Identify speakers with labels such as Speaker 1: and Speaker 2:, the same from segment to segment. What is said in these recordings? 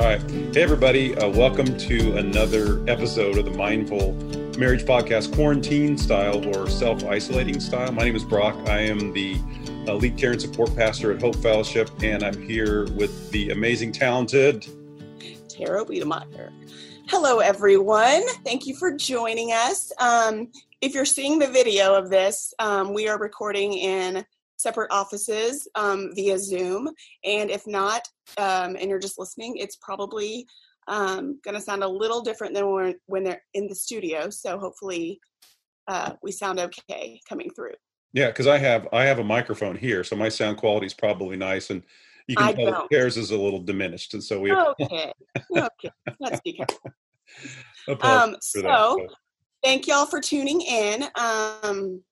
Speaker 1: All right. Hey, everybody. Uh, welcome to another episode of the Mindful Marriage Podcast, quarantine style or self isolating style. My name is Brock. I am the uh, lead care and support pastor at Hope Fellowship, and I'm here with the amazing, talented
Speaker 2: Tara Wiedemeyer. Hello, everyone. Thank you for joining us. Um, if you're seeing the video of this, um, we are recording in separate offices um, via Zoom. And if not, um, and you're just listening, it's probably um, going to sound a little different than when, when they're in the studio. So hopefully uh, we sound okay coming through.
Speaker 1: Yeah, because I have I have a microphone here, so my sound quality is probably nice, and you can I tell don't. theirs is a little diminished, and so we.
Speaker 2: Okay, okay, let's be careful. um, so, that, so, thank y'all for tuning in. Um,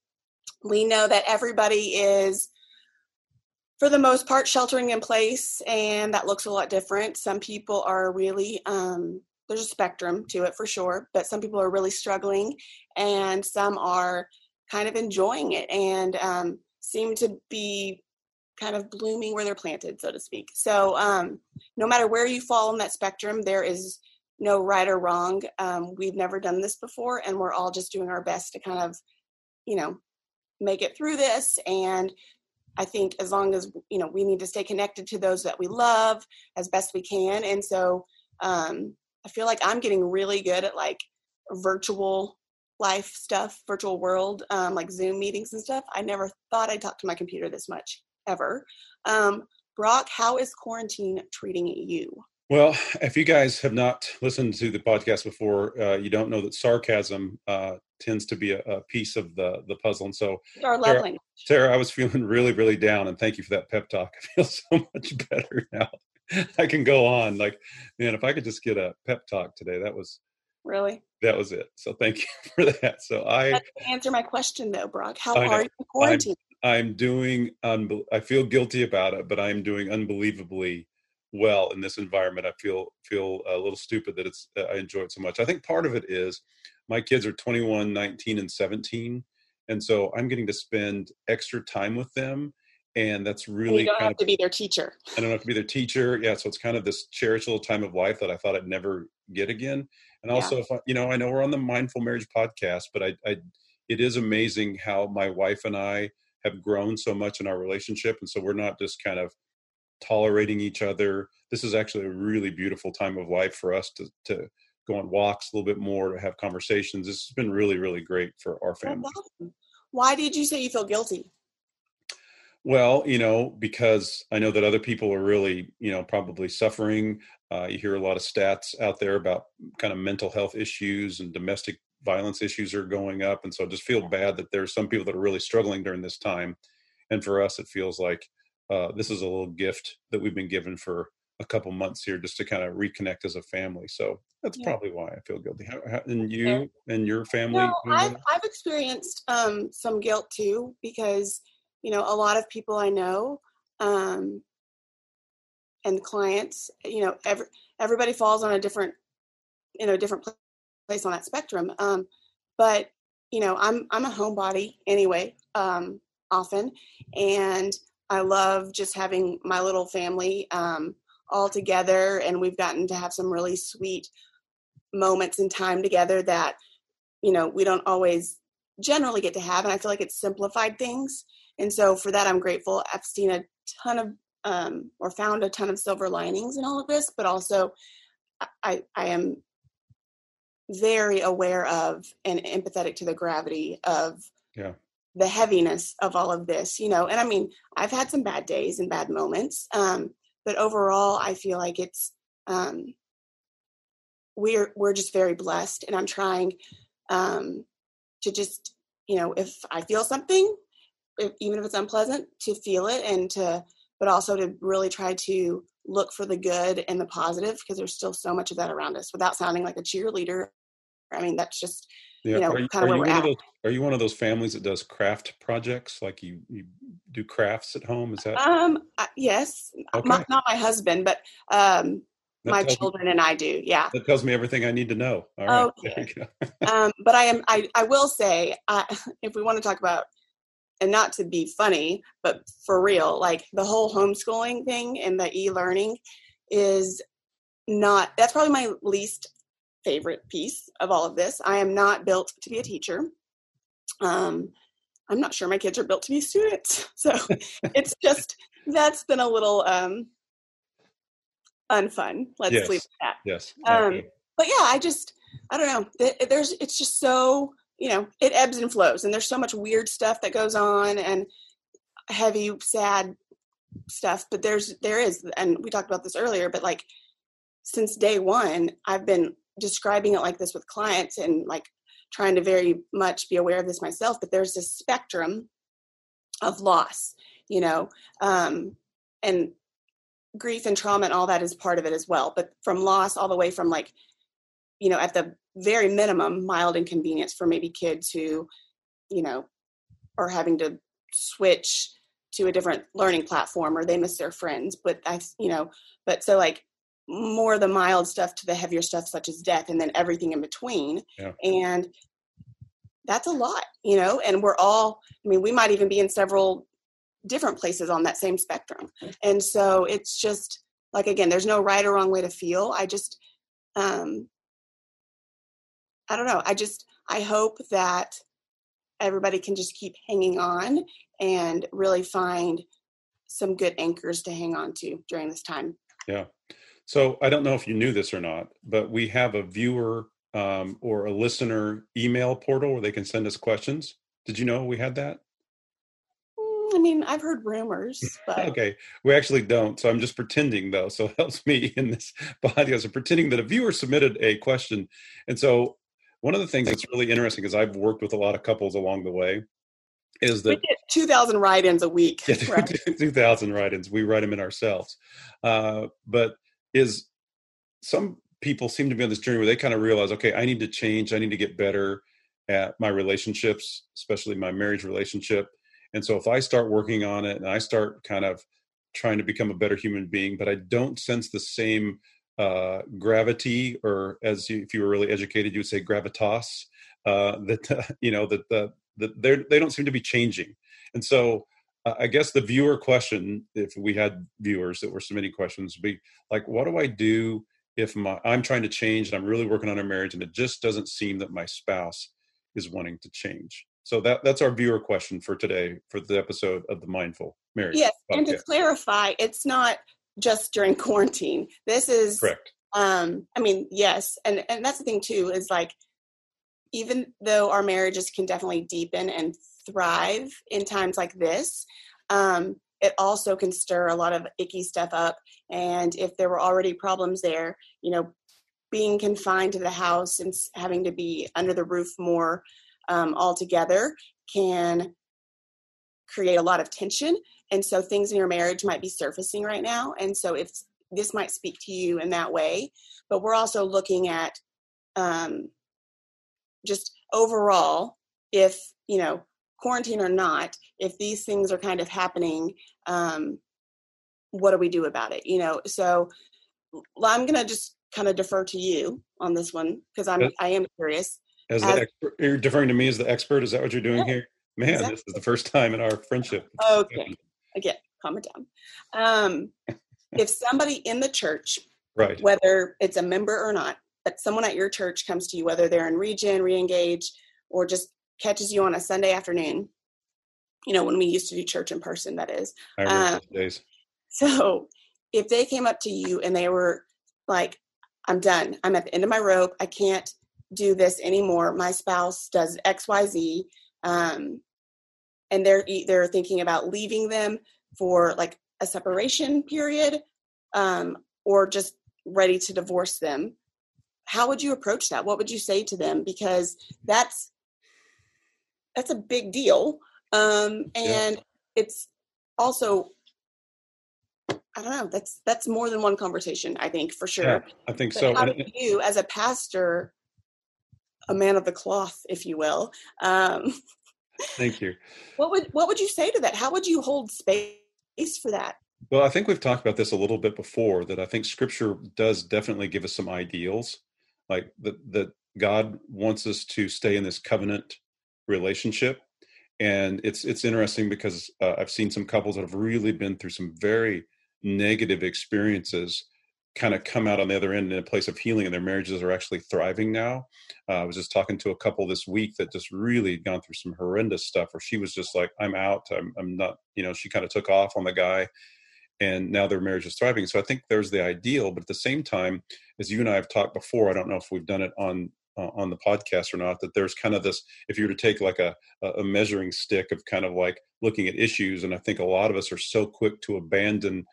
Speaker 2: we know that everybody is for the most part sheltering in place and that looks a lot different. Some people are really um, there's a spectrum to it for sure but some people are really struggling and some are kind of enjoying it and um, seem to be kind of blooming where they're planted so to speak. So um, no matter where you fall on that spectrum there is no right or wrong. Um, we've never done this before and we're all just doing our best to kind of you know make it through this and i think as long as you know we need to stay connected to those that we love as best we can and so um, i feel like i'm getting really good at like virtual life stuff virtual world um, like zoom meetings and stuff. I never thought i'd talk to my computer this much ever. Um, brock how is quarantine treating you?
Speaker 1: Well, if you guys have not listened to the podcast before, uh, you don't know that sarcasm uh, tends to be a, a, piece of the the puzzle. And so,
Speaker 2: our love language.
Speaker 1: Tara, I was feeling really, really down, and thank you for that pep talk. I feel so much better now. I can go on. Like, man, if I could just get a pep talk today, that was
Speaker 2: really
Speaker 1: that was it. So thank you for that. So I
Speaker 2: answer my question though, Brock. How are you in quarantine?
Speaker 1: I'm, I'm doing. Unbe- I feel guilty about it, but I'm doing unbelievably well in this environment. I feel feel a little stupid that it's I enjoy it so much. I think part of it is my kids are 21, 19, and 17, and so I'm getting to spend extra time with them. And that's really
Speaker 2: and you don't
Speaker 1: have
Speaker 2: of, to be their teacher.
Speaker 1: I don't have to be their teacher. Yeah, so it's kind of this cherished little time of life that I thought I'd never get again. And also, yeah. if I, you know, I know we're on the Mindful Marriage podcast, but I, I, it is amazing how my wife and I have grown so much in our relationship, and so we're not just kind of tolerating each other. This is actually a really beautiful time of life for us to to go on walks a little bit more, to have conversations. This has been really, really great for our family.
Speaker 2: Why did you say you feel guilty?
Speaker 1: Well, you know, because I know that other people are really, you know, probably suffering. Uh, you hear a lot of stats out there about kind of mental health issues and domestic violence issues are going up. And so I just feel bad that there's some people that are really struggling during this time. And for us, it feels like uh, this is a little gift that we've been given for a couple months here just to kind of reconnect as a family. So that's yeah. probably why I feel guilty. How, how, and you and your family?
Speaker 2: No, I've, I've experienced um, some guilt too because, you know, a lot of people I know um, and clients, you know, every, everybody falls on a different, you know, different place on that spectrum. Um, but, you know, I'm, I'm a homebody anyway, um, often. And I love just having my little family um, all together, and we've gotten to have some really sweet moments and time together that you know we don't always generally get to have, and I feel like it's simplified things. And so for that, I'm grateful. I've seen a ton of um, or found a ton of silver linings in all of this, but also I, I am very aware of and empathetic to the gravity of
Speaker 1: yeah
Speaker 2: the heaviness of all of this, you know. And I mean, I've had some bad days and bad moments, um, but overall, I feel like it's um, we're we're just very blessed, and I'm trying um, to just, you know, if I feel something, if, even if it's unpleasant, to feel it and to, but also to really try to look for the good and the positive because there's still so much of that around us without sounding like a cheerleader. I mean, that's just yeah. you know, are you, kind of where we're at.
Speaker 1: Those, are you one of those families that does craft projects? Like you, you do crafts at home? Is that?
Speaker 2: Um, yes, okay. my, not my husband, but um, my children me, and I do. Yeah,
Speaker 1: that tells me everything I need to know. All right. Okay.
Speaker 2: um, but I am. I I will say, uh, if we want to talk about, and not to be funny, but for real, like the whole homeschooling thing and the e-learning is not that's probably my least favorite piece of all of this. I am not built to be a teacher. Um, I'm not sure my kids are built to be students. So it's just that's been a little um, unfun. Let's
Speaker 1: yes.
Speaker 2: leave that.
Speaker 1: Yes.
Speaker 2: Um, but yeah, I just I don't know. There's it's just so you know it ebbs and flows, and there's so much weird stuff that goes on and heavy, sad stuff. But there's there is, and we talked about this earlier. But like since day one, I've been describing it like this with clients and like trying to very much be aware of this myself but there's this spectrum of loss you know um, and grief and trauma and all that is part of it as well but from loss all the way from like you know at the very minimum mild inconvenience for maybe kids who you know are having to switch to a different learning platform or they miss their friends but i you know but so like more the mild stuff to the heavier stuff such as death and then everything in between. Yeah. and that's a lot you know? And we're all i mean we might even be in several different places on that same spectrum. And so it's just like again there's no right or wrong way to feel. I just um i don't know. I just i hope that everybody can just keep hanging on and really find some good anchors to hang on to during this time.
Speaker 1: Yeah so I don't know if you knew this or not, but we have a viewer um, or a listener email portal where they can send us questions. Did you know we had that?
Speaker 2: Mm, I mean, I've heard rumors, but
Speaker 1: okay, we actually don't. So I'm just pretending, though. So it helps me in this podcast. I'm pretending that a viewer submitted a question, and so one of the things that's really interesting is I've worked with a lot of couples along the way. Is that
Speaker 2: 2,000 write-ins a week?
Speaker 1: Yeah, right? 2,000 write-ins. We write them in ourselves, uh, but is some people seem to be on this journey where they kind of realize, okay, I need to change, I need to get better at my relationships, especially my marriage relationship. And so if I start working on it and I start kind of trying to become a better human being, but I don't sense the same uh, gravity, or as you, if you were really educated, you would say gravitas. Uh, that uh, you know that the that they they don't seem to be changing, and so I guess the viewer question, if we had viewers that were submitting questions, would be like, what do I do if my I'm trying to change and I'm really working on a marriage and it just doesn't seem that my spouse is wanting to change? So that that's our viewer question for today for the episode of the Mindful Marriage.
Speaker 2: Yes, podcast. and to clarify, it's not just during quarantine. This is
Speaker 1: correct.
Speaker 2: Um, I mean, yes, and and that's the thing too is like even though our marriages can definitely deepen and thrive in times like this, um, it also can stir a lot of icky stuff up. And if there were already problems there, you know, being confined to the house and having to be under the roof more um, altogether can create a lot of tension. And so things in your marriage might be surfacing right now. And so if this might speak to you in that way, but we're also looking at um, just overall, if, you know, quarantine or not, if these things are kind of happening, um, what do we do about it? You know, so I'm going to just kind of defer to you on this one because I'm I am curious.
Speaker 1: As, as the expert, you're deferring to me as the expert. Is that what you're doing yeah, here? Man, exactly. this is the first time in our friendship.
Speaker 2: Okay, again, calm it down. Um, if somebody in the church,
Speaker 1: right,
Speaker 2: whether it's a member or not, but someone at your church comes to you, whether they're in Regen, Reengage, or just catches you on a Sunday afternoon. You know, when we used to do church in person, that is.
Speaker 1: Um, days.
Speaker 2: So if they came up to you and they were like, I'm done. I'm at the end of my rope. I can't do this anymore. My spouse does X, Y, Z. Um, and they're they're thinking about leaving them for like a separation period um, or just ready to divorce them how would you approach that what would you say to them because that's that's a big deal um and yeah. it's also i don't know that's that's more than one conversation i think for sure. Yeah,
Speaker 1: i think but so
Speaker 2: how do you as a pastor a man of the cloth if you will um
Speaker 1: thank you.
Speaker 2: what would what would you say to that? How would you hold space for that?
Speaker 1: Well i think we've talked about this a little bit before that i think scripture does definitely give us some ideals like that that god wants us to stay in this covenant relationship and it's it's interesting because uh, i've seen some couples that have really been through some very negative experiences kind of come out on the other end in a place of healing and their marriages are actually thriving now. Uh, I was just talking to a couple this week that just really gone through some horrendous stuff where she was just like, I'm out. I'm, I'm not, you know, she kind of took off on the guy and now their marriage is thriving. So I think there's the ideal, but at the same time, as you and I have talked before, I don't know if we've done it on uh, on the podcast or not that there's kind of this if you were to take like a a measuring stick of kind of like looking at issues and i think a lot of us are so quick to abandon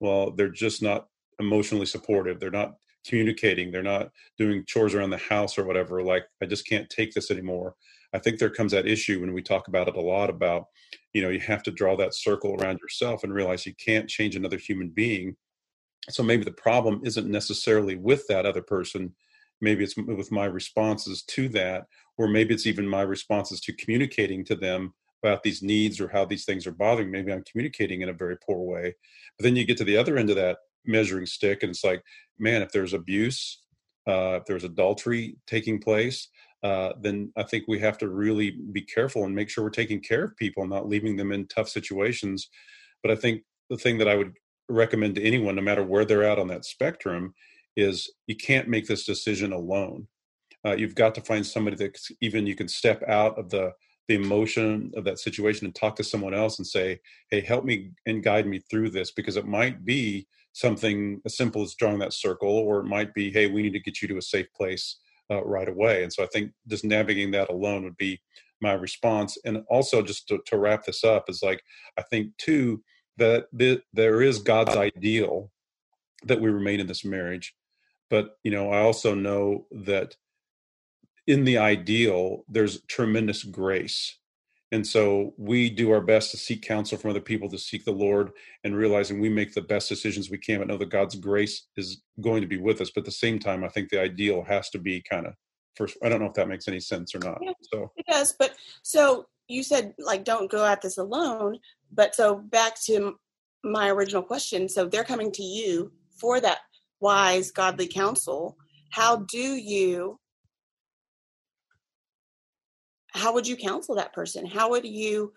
Speaker 1: well they're just not emotionally supportive they're not communicating they're not doing chores around the house or whatever like i just can't take this anymore. I think there comes that issue when we talk about it a lot about you know you have to draw that circle around yourself and realize you can't change another human being. So maybe the problem isn't necessarily with that other person maybe it's with my responses to that or maybe it's even my responses to communicating to them about these needs or how these things are bothering maybe i'm communicating in a very poor way. But then you get to the other end of that measuring stick and it's like man if there's abuse uh, if there's adultery taking place uh, then i think we have to really be careful and make sure we're taking care of people not leaving them in tough situations. But i think the thing that i would recommend to anyone no matter where they're at on that spectrum is you can't make this decision alone. Uh, you've got to find somebody that even you can step out of the the emotion of that situation and talk to someone else and say, "Hey, help me and guide me through this," because it might be something as simple as drawing that circle, or it might be, "Hey, we need to get you to a safe place uh, right away." And so I think just navigating that alone would be my response. And also, just to, to wrap this up, is like I think too that th- there is God's ideal that we remain in this marriage but you know i also know that in the ideal there's tremendous grace. And so we do our best to seek counsel from other people to seek the lord and realizing we make the best decisions we can but know that god's grace is going to be with us but at the same time i think the ideal has to be kind of first i don't know if that makes any sense or not yeah, so.
Speaker 2: it does but so you said like don't go at this alone but so back to my original question so they're coming to you for that wise, godly counsel, how do you how would you counsel that person? How would you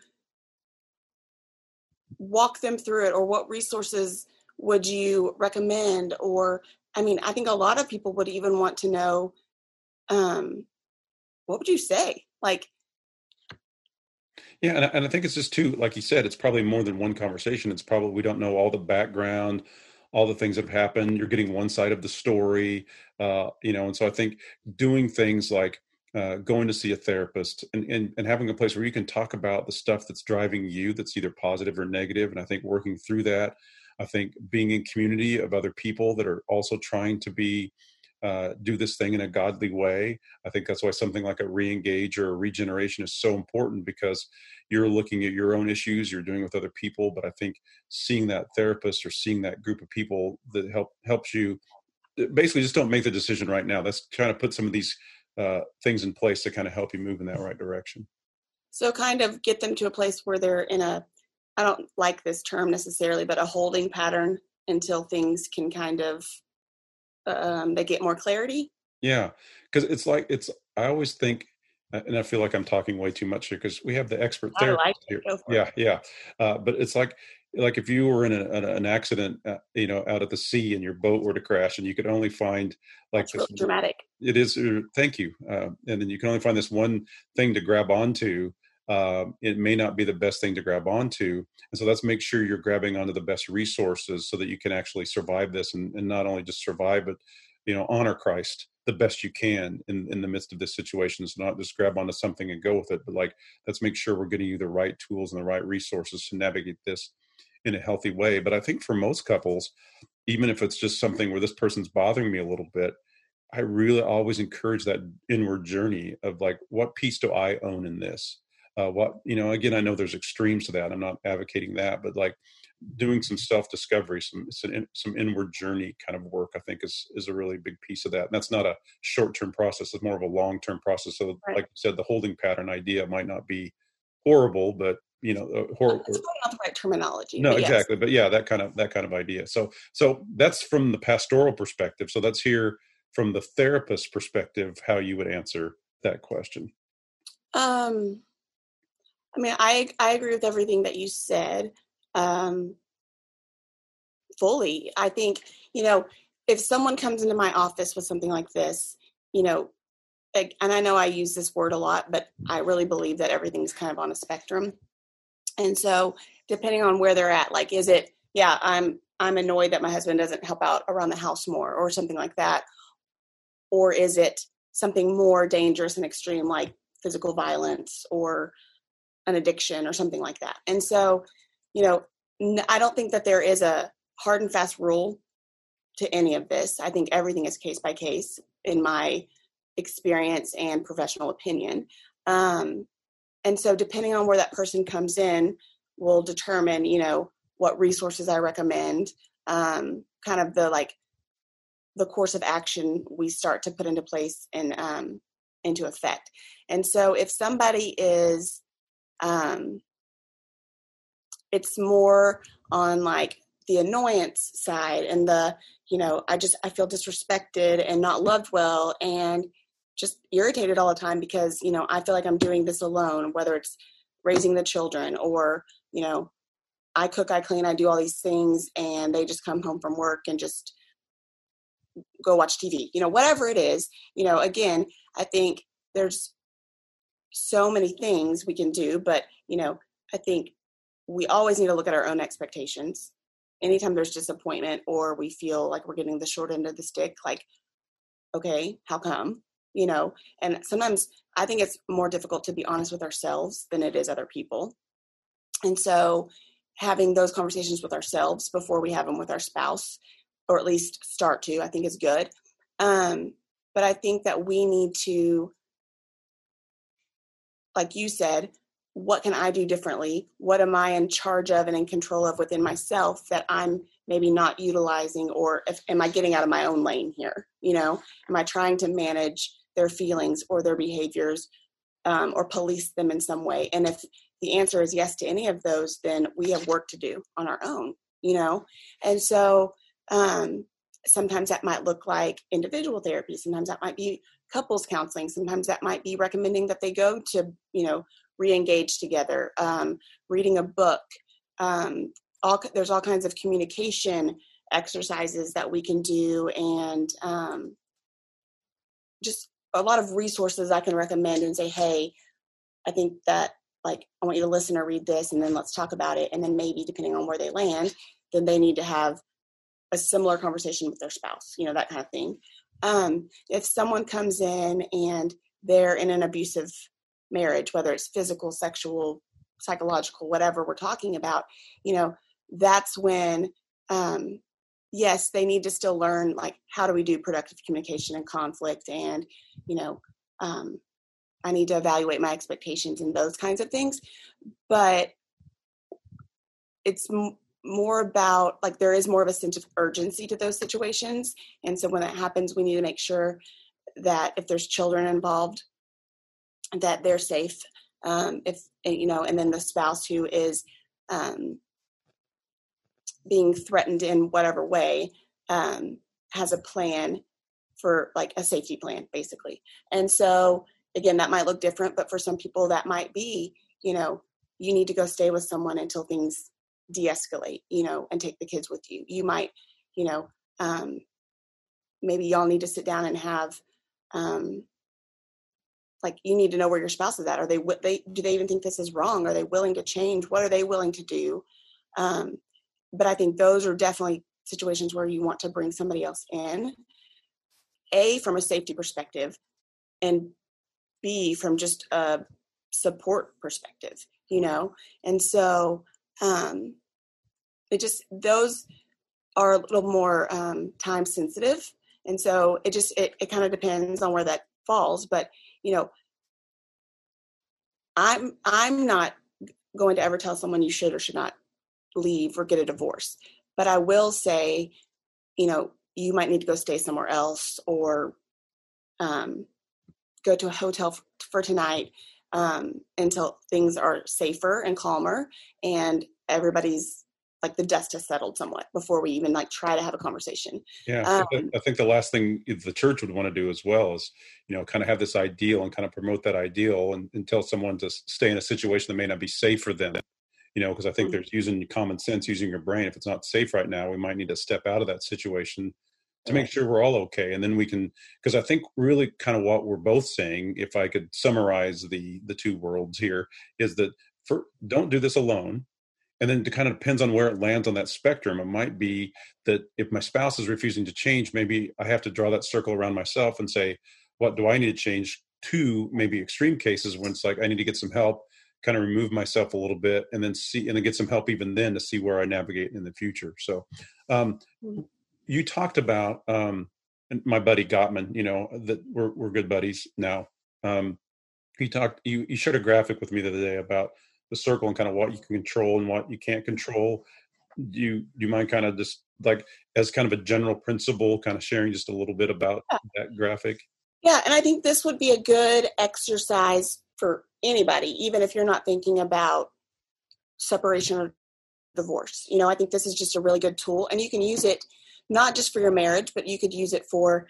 Speaker 2: walk them through it or what resources would you recommend or I mean, I think a lot of people would even want to know um what would you say? Like
Speaker 1: yeah, and I, and I think it's just too, like you said, it's probably more than one conversation. It's probably we don't know all the background, all the things that have happened. You're getting one side of the story, uh, you know. And so I think doing things like uh, going to see a therapist and, and, and having a place where you can talk about the stuff that's driving you that's either positive or negative and i think working through that i think being in community of other people that are also trying to be uh, do this thing in a godly way. I think that's why something like a re-engage or a regeneration is so important because you're looking at your own issues, you're doing with other people. But I think seeing that therapist or seeing that group of people that help helps you uh, basically just don't make the decision right now. That's trying to put some of these uh, things in place to kind of help you move in that right direction.
Speaker 2: So kind of get them to a place where they're in a I don't like this term necessarily, but a holding pattern until things can kind of um, they get more clarity?
Speaker 1: Yeah, because it's like it's. I always think, uh, and I feel like I'm talking way too much here because we have the expert therapist like. Yeah, yeah, uh, but it's like like if you were in a, an accident, uh, you know, out at the sea and your boat were to crash, and you could only find like
Speaker 2: That's this dramatic.
Speaker 1: It is. Uh, thank you. Uh, and then you can only find this one thing to grab onto. Uh, it may not be the best thing to grab onto, and so let's make sure you're grabbing onto the best resources so that you can actually survive this and, and not only just survive, but you know, honor Christ the best you can in, in the midst of this situation. So not just grab onto something and go with it, but like let's make sure we're getting you the right tools and the right resources to navigate this in a healthy way. But I think for most couples, even if it's just something where this person's bothering me a little bit, I really always encourage that inward journey of like, what piece do I own in this? Uh, what you know again i know there's extremes to that i'm not advocating that but like doing some self discovery some some, some inward journey kind of work i think is is a really big piece of that and that's not a short term process it's more of a long term process so right. like you said the holding pattern idea might not be horrible but you know uh,
Speaker 2: horrible not the right terminology
Speaker 1: no but exactly yes. but yeah that kind of that kind of idea so so that's from the pastoral perspective so let's hear from the therapist perspective how you would answer that question
Speaker 2: um I mean, I I agree with everything that you said um, fully. I think you know if someone comes into my office with something like this, you know, and I know I use this word a lot, but I really believe that everything's kind of on a spectrum. And so, depending on where they're at, like, is it, yeah, I'm I'm annoyed that my husband doesn't help out around the house more, or something like that, or is it something more dangerous and extreme, like physical violence or an addiction or something like that? And so, you know, I don't think that there is a hard and fast rule to any of this. I think everything is case by case in my experience and professional opinion. Um, and so, depending on where that person comes in, will determine, you know, what resources I recommend, um, kind of the like the course of action we start to put into place and um, into effect. And so, if somebody is, um, it's more on like the annoyance side and the you know i just i feel disrespected and not loved well and just irritated all the time because you know i feel like i'm doing this alone whether it's raising the children or you know i cook i clean i do all these things and they just come home from work and just go watch tv you know whatever it is you know again i think there's so many things we can do but you know i think we always need to look at our own expectations. Anytime there's disappointment or we feel like we're getting the short end of the stick like okay how come? you know and sometimes i think it's more difficult to be honest with ourselves than it is other people. And so having those conversations with ourselves before we have them with our spouse or at least start to i think is good. Um, but i think that we need to like you said what can I do differently? What am I in charge of and in control of within myself that I'm maybe not utilizing, or if, am I getting out of my own lane here? You know, am I trying to manage their feelings or their behaviors um, or police them in some way? And if the answer is yes to any of those, then we have work to do on our own, you know? And so um, sometimes that might look like individual therapy, sometimes that might be couples counseling, sometimes that might be recommending that they go to, you know, re-engage together um, reading a book um, all there's all kinds of communication exercises that we can do and um, just a lot of resources i can recommend and say hey i think that like i want you to listen or read this and then let's talk about it. And then maybe depending on where they land then they need to have a similar conversation with their spouse you know that kind of thing um, if someone comes in and they're in an abusive marriage, whether it's physical, sexual, psychological, whatever we're talking about, you know, that's when, um, yes, they need to still learn like how do we do productive communication and conflict, and you know, um, I need to evaluate my expectations and those kinds of things, but it's more about like there is more of a sense of urgency to those situations. And so when that happens we need to make sure that if there's children involved that they're safe. Um, if you know and then the spouse who is um, being threatened in whatever way um, has a plan for like a safety plan basically. And so again that might look different but for some people that might be you know you need to go stay with someone until things de-escalate you know and take the kids with you. You might you know um, maybe y'all need to sit down and have um, like you need to know where your spouse is at. Are they they do they even think this is wrong? Are they willing to change? What are they willing to do? Um, but i think those are definitely situations where you want to bring somebody else in a from a safety perspective and b from just a support perspective you know? And so um it just those are a little more um, time sensitive. And so it just it, it kind of depends on where that falls but you know i'm i'm not going to ever tell someone you should or should not leave or get a divorce. But i will say you know you might need to go stay somewhere else or um, go to a hotel f- for tonight um, until things are safer and calmer and everybody's like the dust has settled somewhat before we even like try to have a conversation.
Speaker 1: Yeah, um, I think the last thing the church would want to do as well is, you know, kind of have this ideal and kind of promote that ideal and, and tell someone to stay in a situation that may not be safe for them. You know, because I think mm-hmm. there's using common sense, using your brain. If it's not safe right now, we might need to step out of that situation to make sure we're all okay and then we can because i think really kind of what we're both saying if i could summarize the the two worlds here is that for don't do this alone and then it kind of depends on where it lands on that spectrum. It might be that if my spouse is refusing to change maybe i have to draw that circle around myself and say what do i need to change to maybe extreme cases when it's like i need to get some help kind of remove myself a little bit and then see and then get some help even then to see where i navigate in the future. So um, mm-hmm. You talked about um, my buddy gottman you know that we're, we're good buddies now um, he talked you, you shared a graphic with me the other day about the circle and kind of what you can control and what you can't control do you do you mind kind of just like as kind of a general principle kind of sharing just a little bit about yeah. that graphic
Speaker 2: yeah and i think this would be a good exercise for anybody, even if you're not thinking about separation or divorce. You know, I think this is just a really good tool, and you can use it not just for your marriage, but you could use it for,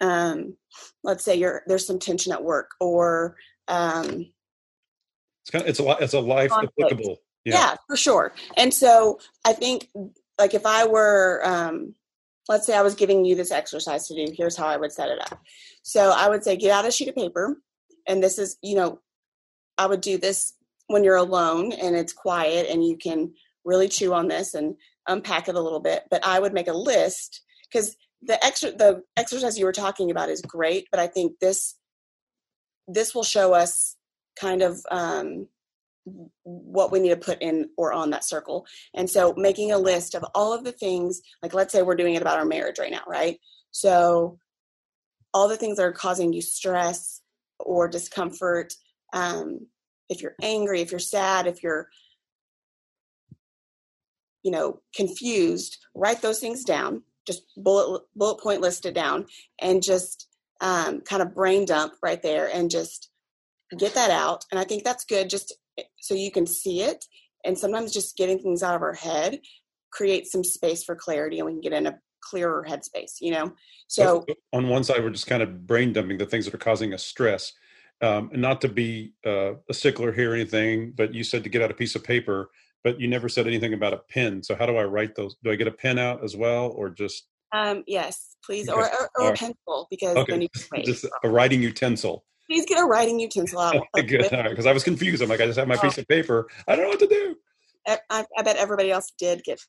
Speaker 2: um, let's say you're there's some tension at work, or um,
Speaker 1: it's kind of it's a it's a life conflict. applicable.
Speaker 2: Yeah. yeah, for sure. And so I think, like, if I were, um, let's say I was giving you this exercise to do, here's how I would set it up. So I would say, get out a sheet of paper, and this is, you know, I would do this when you're alone and it's quiet and you can really chew on this and unpack it a little bit. But I would make a list because the extra the exercise you were talking about is great, but I think this this will show us kind of um, what we need to put in or on that circle. And so making a list of all of the things, like let's say we're doing it about our marriage right now, right? So all the things that are causing you stress or discomfort, um, if you're angry if you're sad if you're you know confused write those things down just bullet bullet point list it down and just um, kind of brain dump right there and just get that out. And i think that's good just so you can see it and sometimes just getting things out of our head creates some space for clarity and we can get in a clearer headspace you know? So
Speaker 1: on one side we're just kind of brain dumping the things that are causing us stress um, and not to be uh, a stickler here or anything, but you said to get out a piece of paper, but you never said anything about a pen. So how do I write those? Do I get a pen out as well, or just?
Speaker 2: Um, yes, please, okay. or, or, or a pencil because okay. then you
Speaker 1: can just a writing utensil.
Speaker 2: Please get a writing utensil out.
Speaker 1: Good, because I was confused. I'm like, I just have my oh. piece of paper. I don't know what to do.
Speaker 2: I, I, bet everybody else did get.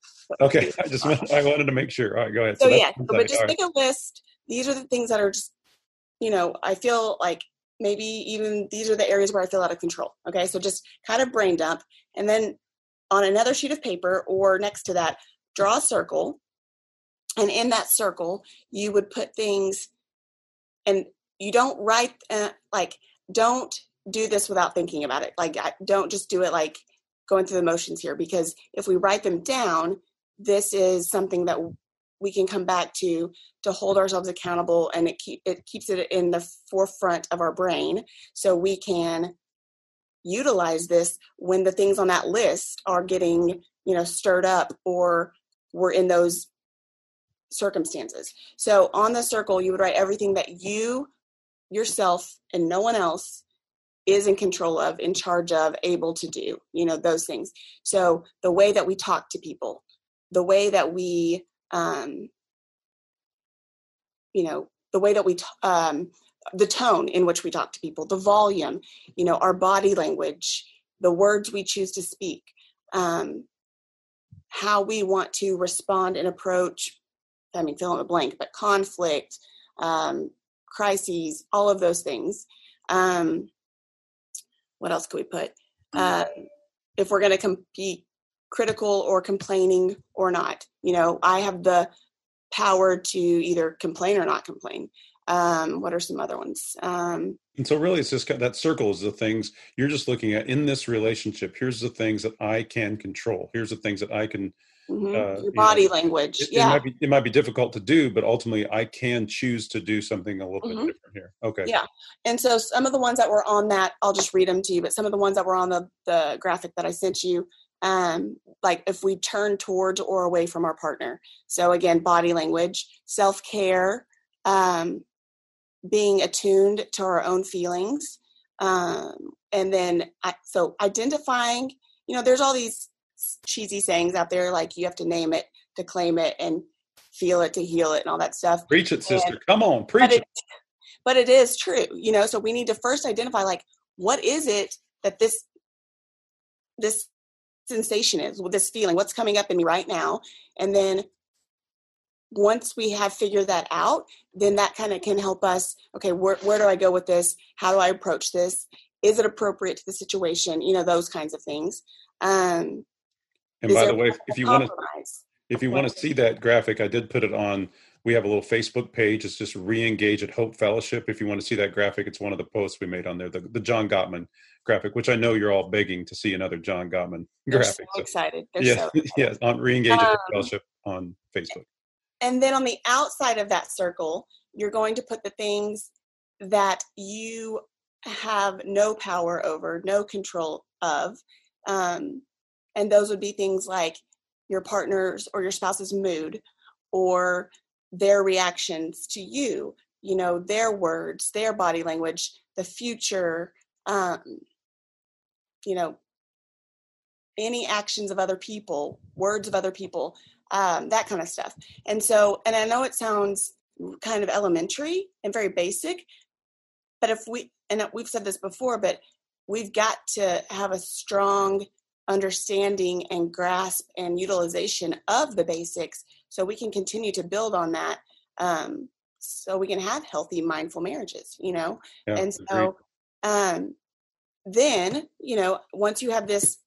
Speaker 1: Okay, I just I wanted to make sure. All right, go ahead.
Speaker 2: So, so yeah, but just make right. a list. These are the things that are just, you know, I feel like maybe even these are the areas where I feel out of control. Okay, so just kind of brain dump. And then on another sheet of paper or next to that, draw a circle. And in that circle, you would put things, and you don't write, uh, like, don't do this without thinking about it. Like, don't just do it like going through the motions here, because if we write them down, this is something that we can come back to to hold ourselves accountable and it keep it keeps it in the forefront of our brain so we can utilize this when the things on that list are getting you know stirred up or we're in those circumstances. So on the circle you would write everything that you yourself and no one else is in control of in charge of able to do you know those things. So the way that we talk to people the way that we um, you know the way that we t- um, the tone in which we talk to people the volume you know our body language the words we choose to speak um, how we want to respond and approach i mean fill in the blank but conflict um, crises all of those things um, what else could we put uh, if we're going to be critical or complaining or not. You know, I have the power to either complain or not complain. Um, what are some other ones? Um,
Speaker 1: and so, really, it's just that circle is the things you're just looking at in this relationship. Here's the things that I can control. Here's the things that I can.
Speaker 2: Mm-hmm. Uh, Your body know, language.
Speaker 1: It,
Speaker 2: yeah,
Speaker 1: it might, be, it might be difficult to do, but ultimately, I can choose to do something a little mm-hmm. bit different here. Okay.
Speaker 2: Yeah, and so some of the ones that were on that, I'll just read them to you. But some of the ones that were on the the graphic that I sent you, um, like if we turn towards or away from our partner. So again, body language, self care, um, being attuned to our own feelings, um, and then I, so identifying. You know, there's all these cheesy sayings out there like you have to name it to claim it, and feel it to heal it and all that stuff.
Speaker 1: Preach it, sister. And, Come on, preach it, it.
Speaker 2: But it is true, you know. So we need to first identify like what is it that this this sensation is, this feeling, what's coming up in me right now, and then once we have figured that out, then that kind of can help us. Okay, where where do I go with this? How do I approach this? Is it appropriate to the situation? You know, those kinds of things. Um,
Speaker 1: and by the way, if you want to if you want to see that graphic, I did put it on. We have a little Facebook page. It's just re-engage at Hope Fellowship. If you want to see that graphic, it's one of the posts we made on there, the, the John Gottman graphic, which I know you're all begging to see another John Gottman
Speaker 2: They're
Speaker 1: graphic.
Speaker 2: So, so excited. They're
Speaker 1: yeah,
Speaker 2: so excited.
Speaker 1: yeah, on re-engage um, at Hope um, Fellowship on Facebook.
Speaker 2: And then on the outside of that circle, you're going to put the things that you have no power over, no control of. Um, and those would be things like your partner's or your spouse's mood or their reactions to you, you know, their words, their body language, the future, um, you know, any actions of other people, words of other people, um, that kind of stuff. And so, and I know it sounds kind of elementary and very basic, but if we, and we've said this before, but we've got to have a strong understanding and grasp and utilization of the basics so we can continue to build on that um, so we can have healthy mindful marriages you know yeah, and so um, then you know once you have this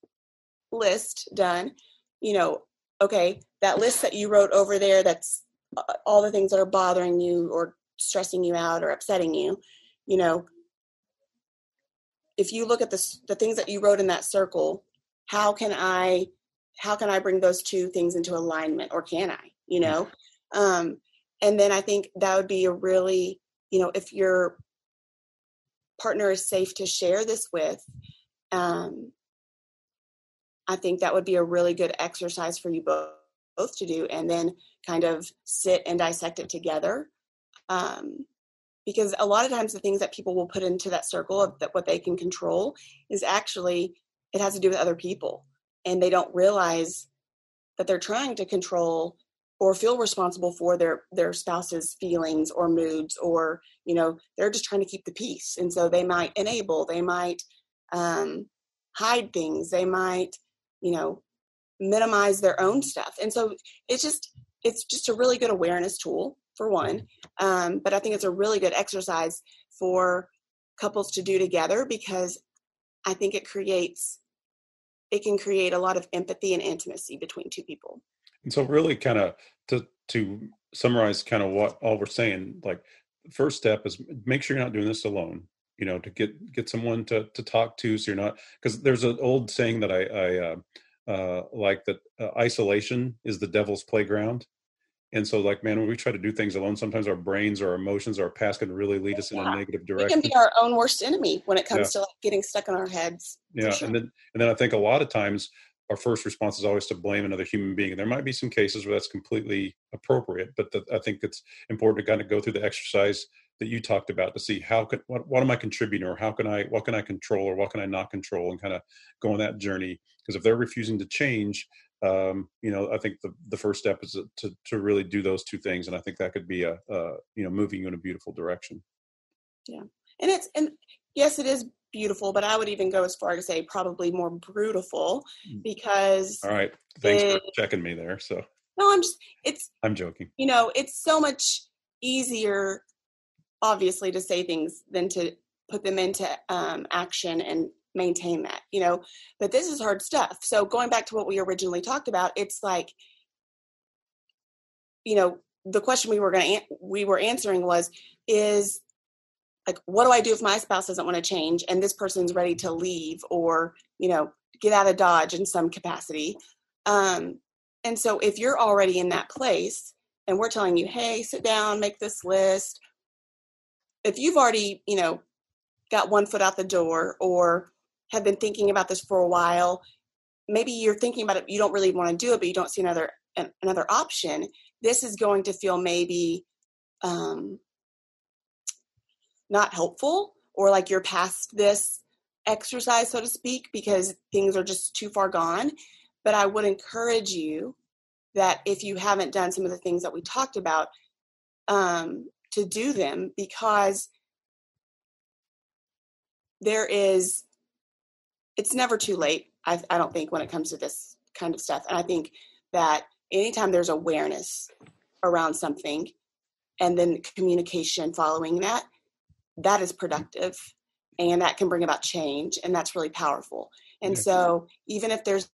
Speaker 2: list done you know okay that list that you wrote over there that's uh, all the things that are bothering you or stressing you out or upsetting you you know if you look at the, the things that you wrote in that circle how can i how can i bring those two things into alignment or can i you mm. know um and then i think that would be a really you know if your partner is safe to share this with um i think that would be a really good exercise for you both both to do and then kind of sit and dissect it together um, because a lot of times the things that people will put into that circle of that what they can control is actually it has to do with other people and they don't realize that they're trying to control or feel responsible for their their spouse's feelings or moods or you know they're just trying to keep the peace and so they might enable they might um, hide things they might you know minimize their own stuff and so it's just it's just a really good awareness tool for one um, but i think it's a really good exercise for couples to do together because i think it creates it can create a lot of empathy and intimacy between two people.
Speaker 1: And so really kind of to to summarize kind of what all we're saying, like first step is make sure you're not doing this alone. You know, to get get someone to to talk to, so you're not because there's an old saying that I I uh, uh, like that uh, isolation is the devil's playground. And so, like, man, when we try to do things alone, sometimes our brains or our emotions or our past can really lead us yeah. in a negative direction.
Speaker 2: We can be our own worst enemy when it comes yeah. to like getting stuck in our heads.
Speaker 1: Yeah, sure. and then and then I think a lot of times our first response is always to blame another human being. And there might be some cases where that's completely appropriate, but the, I think it's important to kind of go through the exercise that you talked about to see how can what, what am I contributing or how can I what can I control or what can I not control and kind of go on that journey. Because if they're refusing to change, um, you know, I think the, the first step is to, to really do those two things. And I think that could be a, a, you know, moving you in a beautiful direction.
Speaker 2: Yeah. And it's, and yes, it is beautiful, but I would even go as far to say probably more brutal mm. because.
Speaker 1: All right. Thanks it, for checking me there. So.
Speaker 2: No, I'm just, it's,
Speaker 1: I'm joking.
Speaker 2: You know, it's so much easier, obviously, to say things than to put them into um, action and maintain that, you know. But this is hard stuff. So going back to what we originally talked about, it's like, you know, the question we were going to we were answering was is like what do I do if my spouse doesn't want to change and this person's ready to leave or you know get out of dodge in some capacity um, and so if you're already in that place and we're telling you hey sit down make this list if you've already you know got one foot out the door or have been thinking about this for a while maybe you're thinking about it you don't really want to do it but you don't see another another option this is going to feel maybe um, not helpful or like you're past this exercise so to speak because things are just too far gone. But i would encourage you that if you haven't done some of the things that we talked about, um, to do them because there is, it's never too late. I, I don't think when it comes to this kind of stuff. And I think that anytime there's awareness around something and then communication following that, that is productive and that can bring about change and that's really powerful. And so even if there's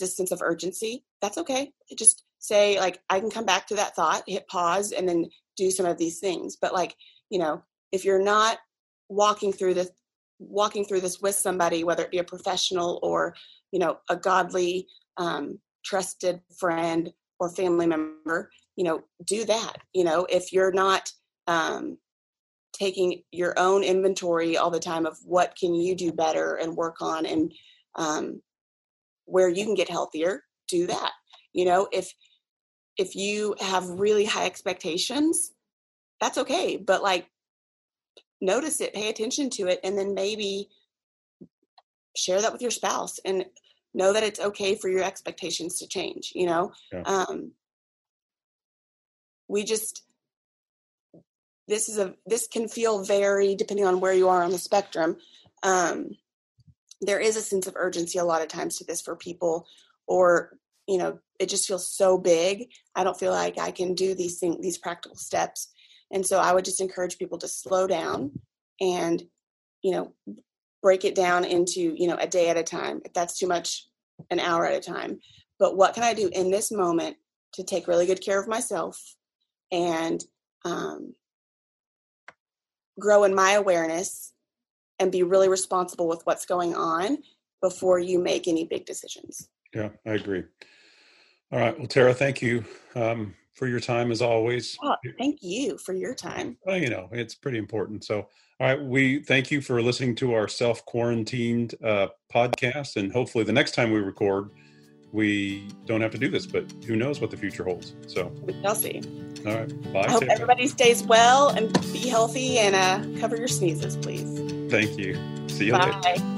Speaker 2: a sense of urgency, that's okay. Just say like I can come back to that thought, hit pause and then do some of these things. But like, you know, if you're not walking through this walking through this with somebody, whether it be a professional or, you know, a godly, um, trusted friend or family member, you know, do that. You know, if you're not um, taking your own inventory all the time of what can you do better and work on and um, where you can get healthier, do that. You know, if if you have really high expectations, that's okay. But like notice it, pay attention to it, and then maybe share that with your spouse and know that it's okay for your expectations to change, you know? Yeah. Um, we just this is a this can feel very depending on where you are on the spectrum um, there is a sense of urgency a lot of times to this for people or you know it just feels so big i don't feel like i can do these things these practical steps and so i would just encourage people to slow down and you know break it down into you know a day at a time if that's too much an hour at a time but what can i do in this moment to take really good care of myself and um, grow in my awareness and be really responsible with what's going on before you make any big decisions.
Speaker 1: Yeah, I agree. All right. Well, Tara, thank you um, for your time as always.
Speaker 2: Oh, thank you for your time.
Speaker 1: Well, you know, it's pretty important. So, all right, we thank you for listening to our self quarantined uh, podcast, and hopefully, the next time we record, we don't have to do this. But who knows what the future holds? So
Speaker 2: we'll see.
Speaker 1: All right. Bye.
Speaker 2: I hope everybody stays well and be healthy and uh, cover your sneezes, please.
Speaker 1: Thank you. See you
Speaker 2: Bye.
Speaker 1: later.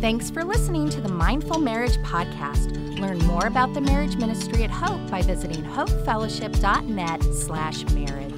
Speaker 3: Thanks for listening to the Mindful Marriage Podcast. Learn more about the marriage ministry at Hope by visiting hopefellowship.net slash marriage.